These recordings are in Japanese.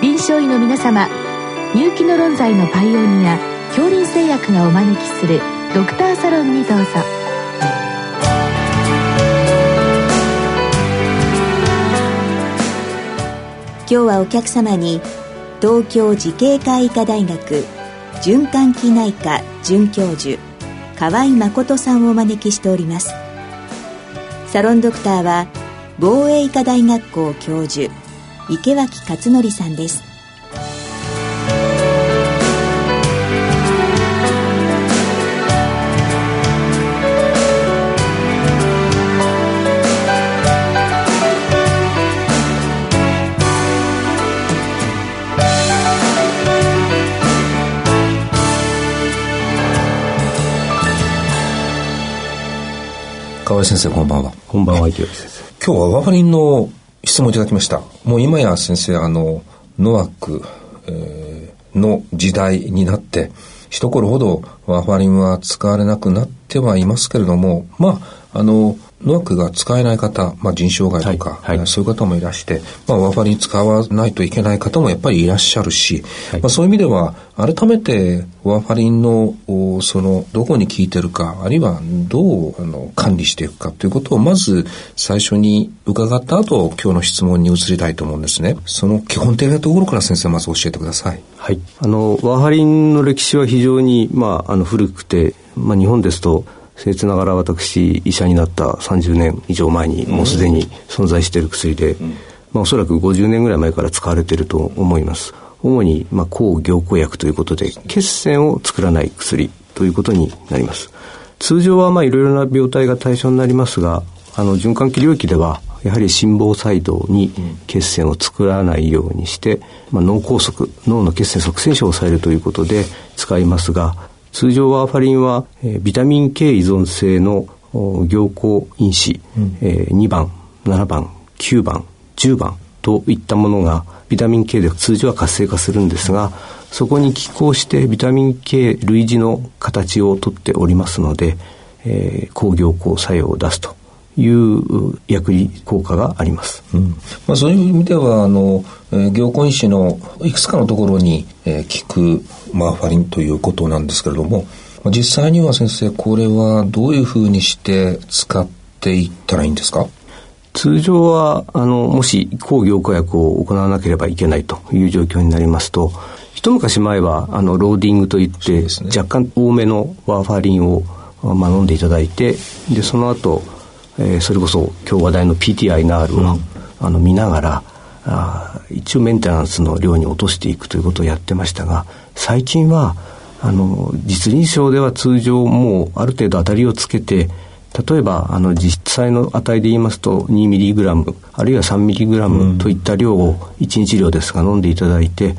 臨床医の皆様入気の論剤のパイオニア恐林製薬がお招きするドクターサロンにどうぞ。今日はお客様に東京慈恵会医科大学循環器内科准教授河合誠さんをお招きしております。サロンドクターは防衛医科大学校教授池脇勝則さんです。河合先生こんばんは。こんばんは池脇先生。今日はワファリンの質問いただきました。もう今や先生あのノアック、えー、の時代になって一頃ほどワファリンは使われなくなってはいますけれどもまああのノアックが使えない方、まあ、腎障害とか、はいはい、そういう方もいらして、まあ、ワファリン使わないといけない方もやっぱりいらっしゃるし、はい、まあ、そういう意味では改めてワファリンのそのどこに効いてるかあるいはどうあの管理していくかということをまず最初に伺った後今日の質問に移りたいと思うんですね。その基本的なところから先生まず教えてください。はい、あのワファリンの歴史は非常に、まあ、あの古くて、まあ、日本ですと僭越ながら私医者になった30年以上前にもうすでに存在している薬で、まあ、おそらく50年ぐらい前から使われていると思います主に、まあ、抗凝固薬ということで血栓を作らない薬ということになります通常はまあいろいろな病態が対象になりますがあの循環器領域ではやはり心房細動に血栓を作らないようにして、まあ、脳梗塞脳の血栓塞栓症を抑えるということで使いますが通常ワーファリンは、えー、ビタミン K 依存性の凝固因子、うん、えー、2番7番9番10番といったものがビタミン K で通常は活性化するんですがそこに寄稿してビタミン K 類似の形をとっておりますので、えー、抗凝固作用を出すという薬理効果があります。うん、まあ、そういう意味ではあの、えー、凝固因子のいくつかのところに、えー、効くマーファリンということなんですけれども実際には先生これはどういうふうにして使っていったらいいんですか？通常はあのもし抗凝固薬を行わなければいけないという状況になりますと一昔前はあのローディングといって、ね、若干多めのワーファリンを、まあ、飲んでいただいてでその後えー、それこそ今日話題の PTINR を、うん、あの見ながらあ一応メンテナンスの量に落としていくということをやってましたが最近はあの実臨床では通常もうある程度当たりをつけて例えばあの実際の値で言いますと 2mg あるいは 3mg といった量を1日量ですが飲んでいただいて、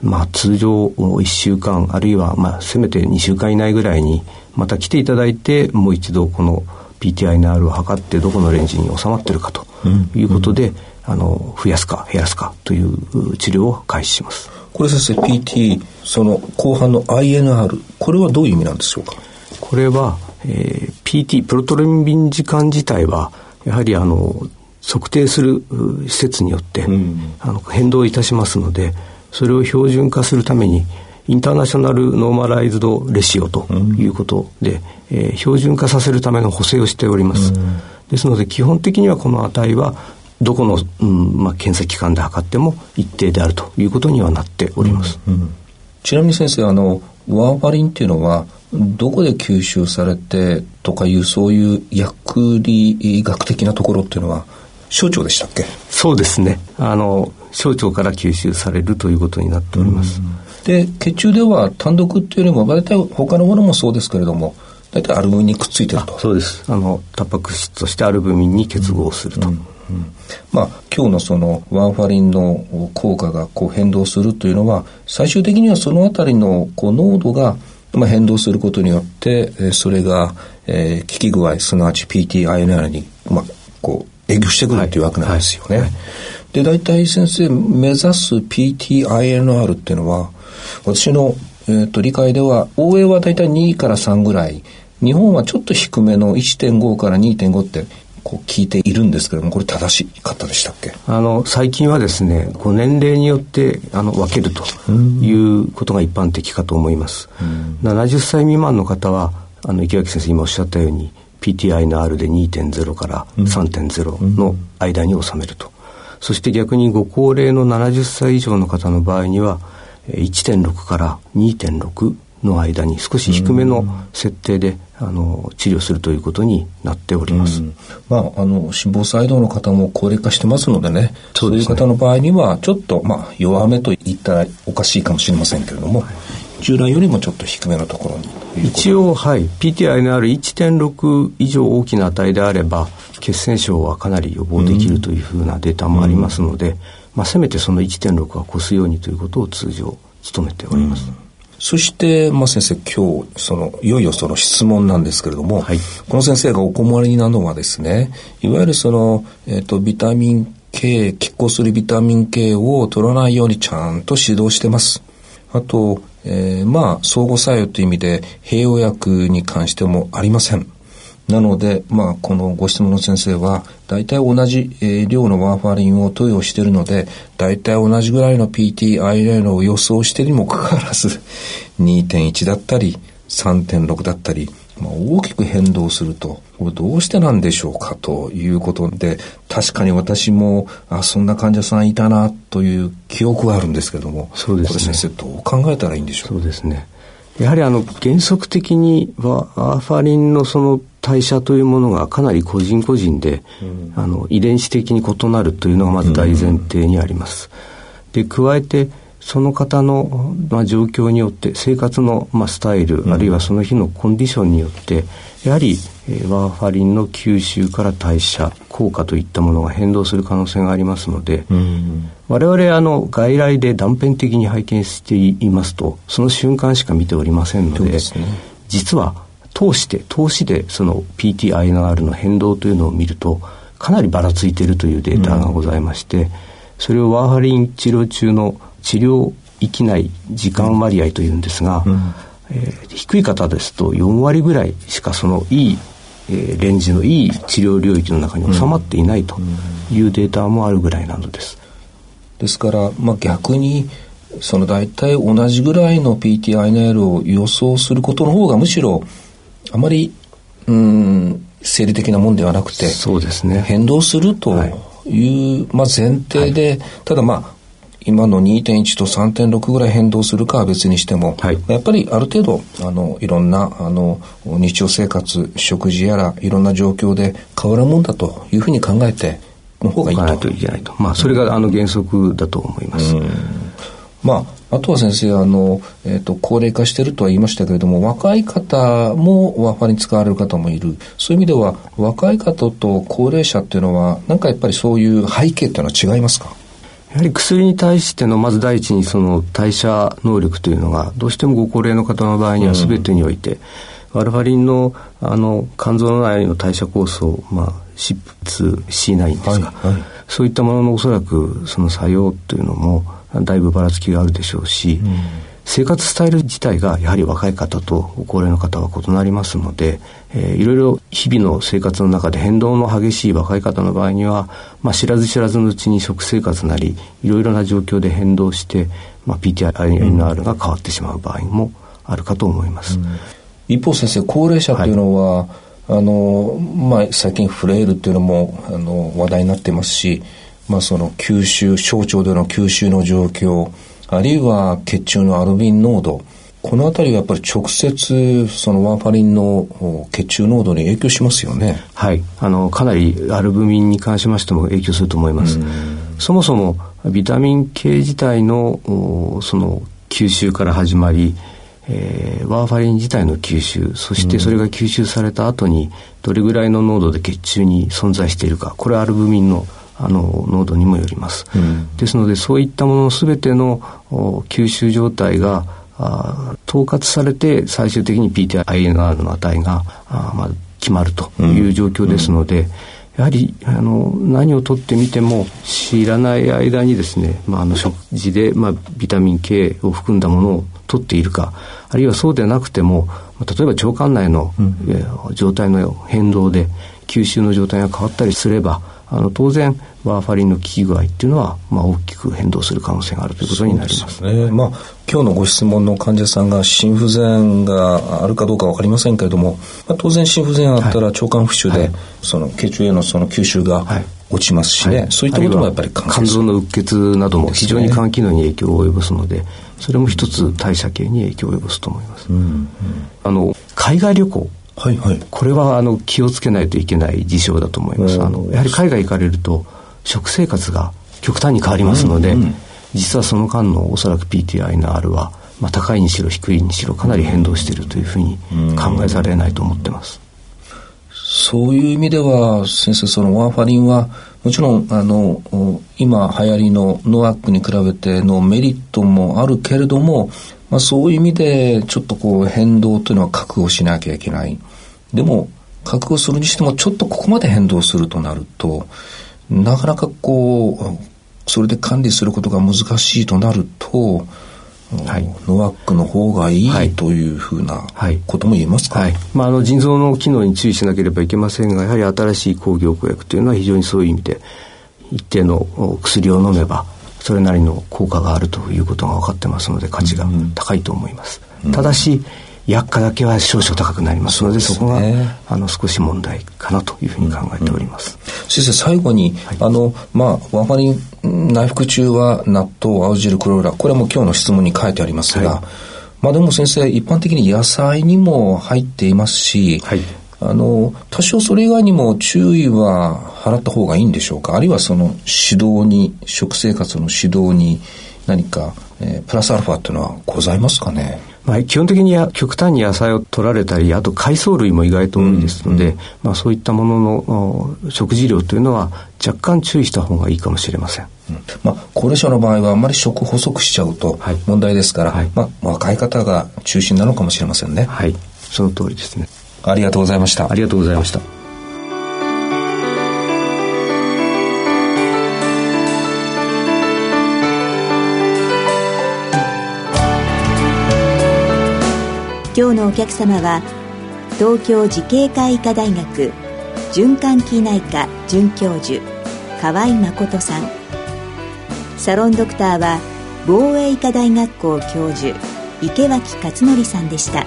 まあ、通常1週間あるいはまあせめて2週間以内ぐらいにまた来ていただいてもう一度この PTI の R を測ってどこのレンジに収まってるかということで、うんうん、あの増やすか減らすかという治療を開始します。これ先生 PT その後半の INR これはどういう意味なんでしょうか？これは、えー、PT プロトレンビン時間自体はやはりあの測定する施設によって、うん、あの変動いたしますのでそれを標準化するためにインターナショナルノーマライズドレシオということで、うん、えー、標準化させるための補正をしております。うん、ですので基本的にはこの値はどこの、うんまあ、検査機関で測っても一定であるということにはなっております。うんうん、ちなみに先生あのワーファリンっていうのはどこで吸収されてとかいうそういう薬理学的なところっていうのは小腸でしたっけ？そうですね。あの小腸から吸収されるということになっております。うんで血中では単独っていうよりも大体他のものもそうですけれども大体アルブミンにくっついてると。そうです。あのタンパク質としてアルブミンに結合すると、うんうん。うん、まあ今日のそのワンファリンの効果がこう変動するというのは最終的にはそのあたりのこう濃度がまあ変動することによってそれが、えー、効き具合すなわち PTINR にまあこう影響してくるっていうわけなんですよね。はい。はい、で大体先生目指す PTINR っていうのは私の、えーと、理解では欧米は大体2から3ぐらい。日本はちょっと低めの1.5から2.5ってこう聞いているんですけれどもこれ正しかったでしたっけ？あの最近はですねご年齢によってあの分けるということが一般的かと思います、70歳未満の方はあの池脇先生今おっしゃったように PTI の R で2.0から3.0の間に収めると、そして逆にご高齢の70歳以上の方の場合には1.6から2.6の間に少し低めの設定で、あの治療するということになっております。まあ、あの心房細動の方も高齢化してますのでね。そう、ね、いう方の場合にはちょっと、まあ、弱めと言ったらおかしいかもしれませんけれども、はい、従来よりもちょっと低めのところに一応、はい、PTI のある1.6以上大きな値であれば血栓症はかなり予防できるというふうなデータもありますので、うん、まあ、せめてその1.6は越すようにということを通常努めております。うん。そして、まあ、先生、今日、その、いよいよその質問なんですけれども、はい、この先生がお困りなのはですね、いわゆるその、えっ、ー、と、ビタミン K、拮抗するビタミン K を取らないようにちゃんと指導してます。あと、えー、まあ、相互作用という意味で、併用薬に関してもありません。なので、まあ、このご質問の先生は、大体同じ、えー、量のワーファリンを投与しているので、大体同じぐらいの PTIL を予想しているにもかかわらず、2.1だったり、3.6だったり、まあ、大きく変動すると、これどうしてなんでしょうかということで、確かに私も、あ、そんな患者さんいたなという記憶があるんですけども、そうですね。先生どう考えたらいいんでしょう？そうですね。やはりあの原則的にはアーファリンのその代謝というものがかなり個人個人で、うん、あの遺伝子的に異なるというのがまず大前提にあります。で加えてその方の、まあ、状況によって生活の、まあ、スタイル、うん、あるいはその日のコンディションによってやはり、えー、ワーファリンの吸収から代謝効果といったものが変動する可能性がありますので、うん、我々あの外来で断片的に拝見していますとその瞬間しか見ておりませんので、ね、実は通して通しでその PTINR の変動というのを見るとかなりばらついているというデータがございまして、うん、それをワーファリン治療中の治療域内時間割合というんですが、うん、えー、低い方ですと4割ぐらいしかそのいいえー、レンジのいい治療領域の中に収まっていないというデータもあるぐらいなのです。ですから、まあ、逆にその大体同じぐらいの PTINL を予想することの方がむしろあまりうん生理的なもんではなくてそうですね。変動するという、はい、まあ、前提で、はい、ただまあ今の2.1と3.6ぐらい変動するかは別にしても、はい、やっぱりある程度あのいろんなあの日常生活食事やらいろんな状況で変わるもんだというふうに考えての方がいいと。ないといけないと。まあ、それがあの原則だと思います。まあ、あとは先生、あの、えっ、ー、と、高齢化してるとは言いましたけれども、若い方もワファに使われる方もいる。そういう意味では、若い方と高齢者っていうのは、なんかやっぱりそういう背景っていうのは違いますか？やはり薬に対してのまず第一にその代謝能力というのがどうしてもご高齢の方の場合には全てにおいて、うん、アルファリンのあの肝臓の内の代謝酵素、まあ、シップツ C9 ですか、はいはい、そういったもののおそらくその作用というのもだいぶばらつきがあるでしょうし、うん、生活スタイル自体がやはり若い方とご高齢の方は異なりますので、えー、いろいろ日々の生活の中で変動の激しい若い方の場合には、まあ、知らず知らずのうちに食生活なりいろいろな状況で変動して、まあ、PTINR が変わってしまう場合もあるかと思います。うん、一方先生高齢者というのは、はいあの、まあ、最近フレイルっていうのも、あの、話題になってますし、まあ、その吸収、小腸での吸収の状況、あるいは血中のアルビン濃度、このあたりがやっぱり直接、そのワーファリンの血中濃度に影響しますよね。はい。あの、かなりアルブミンに関しましても影響すると思います。そもそも、ビタミン系自体の、その、吸収から始まり、えー、ワーファリン自体の吸収そしてそれが吸収された後にどれぐらいの濃度で血中に存在しているかこれはアルブミンのあの濃度にもよります、うん、ですのでそういったものの全ての吸収状態があ統括されて最終的に PTINR の値があ、まあ、決まるという状況ですので、うん。うんやはりあの何をとってみても知らない間にですね、まあ、あの食事で、まあ、ビタミン K を含んだものを取っているかあるいはそうでなくても例えば腸管内の、うん、状態の変動で吸収の状態が変わったりすればあの当然ワーファリンの効き具合っていうのは、まあ、大きく変動する可能性があるということになります。ね。まあ、今日のご質問の患者さんが心不全があるかどうかわかりませんけれども、まあ、当然心不全あったら腸管浮腫で、はい、その血中へのその吸収が落ちますしね、はい、そういったこともやっぱり肝臓のうっ血なども非常に肝機能に影響を及ぼすので、それも一つ代謝系に影響を及ぼすと思います。うん。うん、あの海外旅行はいはい、これはあの気をつけないといけない事象だと思います。あのやはり海外行かれると食生活が極端に変わりますので、うんうん、実はその間のおそらく PTI の R は、まあ、高いにしろ低いにしろかなり変動しているというふうに考えざれないと思ってます。そういう意味では先生そのワーファリンはもちろんあの今流行りのノアックに比べてのメリットもあるけれども、まあ、そういう意味でちょっとこう変動というのは覚悟しなきゃいけない。でも覚悟するにしてもちょっとここまで変動するとなるとなかなかこう、それで管理することが難しいとなると、はい、ノワックの方がいい、はい、というふうなことも言えますか、はい。まあ、あの腎臓の機能に注意しなければいけませんがやはり新しい抗凝固薬というのは非常にそういう意味で一定の薬を飲めばそれなりの効果があるということが分かってますので価値が高いと思います、うん、ただし薬価だけは少々高くなりますので、そ、ね、こがあの少し問題かなというふうに考えております。うん。うん、先生、最後に、はい、あの、まあ、ワファリン内服中は納豆、青汁、クローラ、これも今日の質問に書いてありますが、はい、まあでも先生、一般的に野菜にも入っていますし、はい、あの、多少それ以外にも注意は払った方がいいんでしょうか？あるいはその指導に、食生活の指導に何か、えー、プラスアルファっていうのはございますかね？まあ、基本的に極端に野菜を取られたり、あと海藻類も意外と多いですので、うん。うん、まあ、そういったものの食事量というのは若干注意した方がいいかもしれません。うん、まあ、高齢者の場合はあんまり食細くしちゃうと問題ですから、はい、まあ、若い方が中心なのかもしれませんね。はい、その通りですね。ありがとうございました。ありがとうございました。今日のお客様は東京慈恵会医科大学循環器内科准教授河合誠さんサロンドクターは防衛医科大学校教授池脇勝則さんでした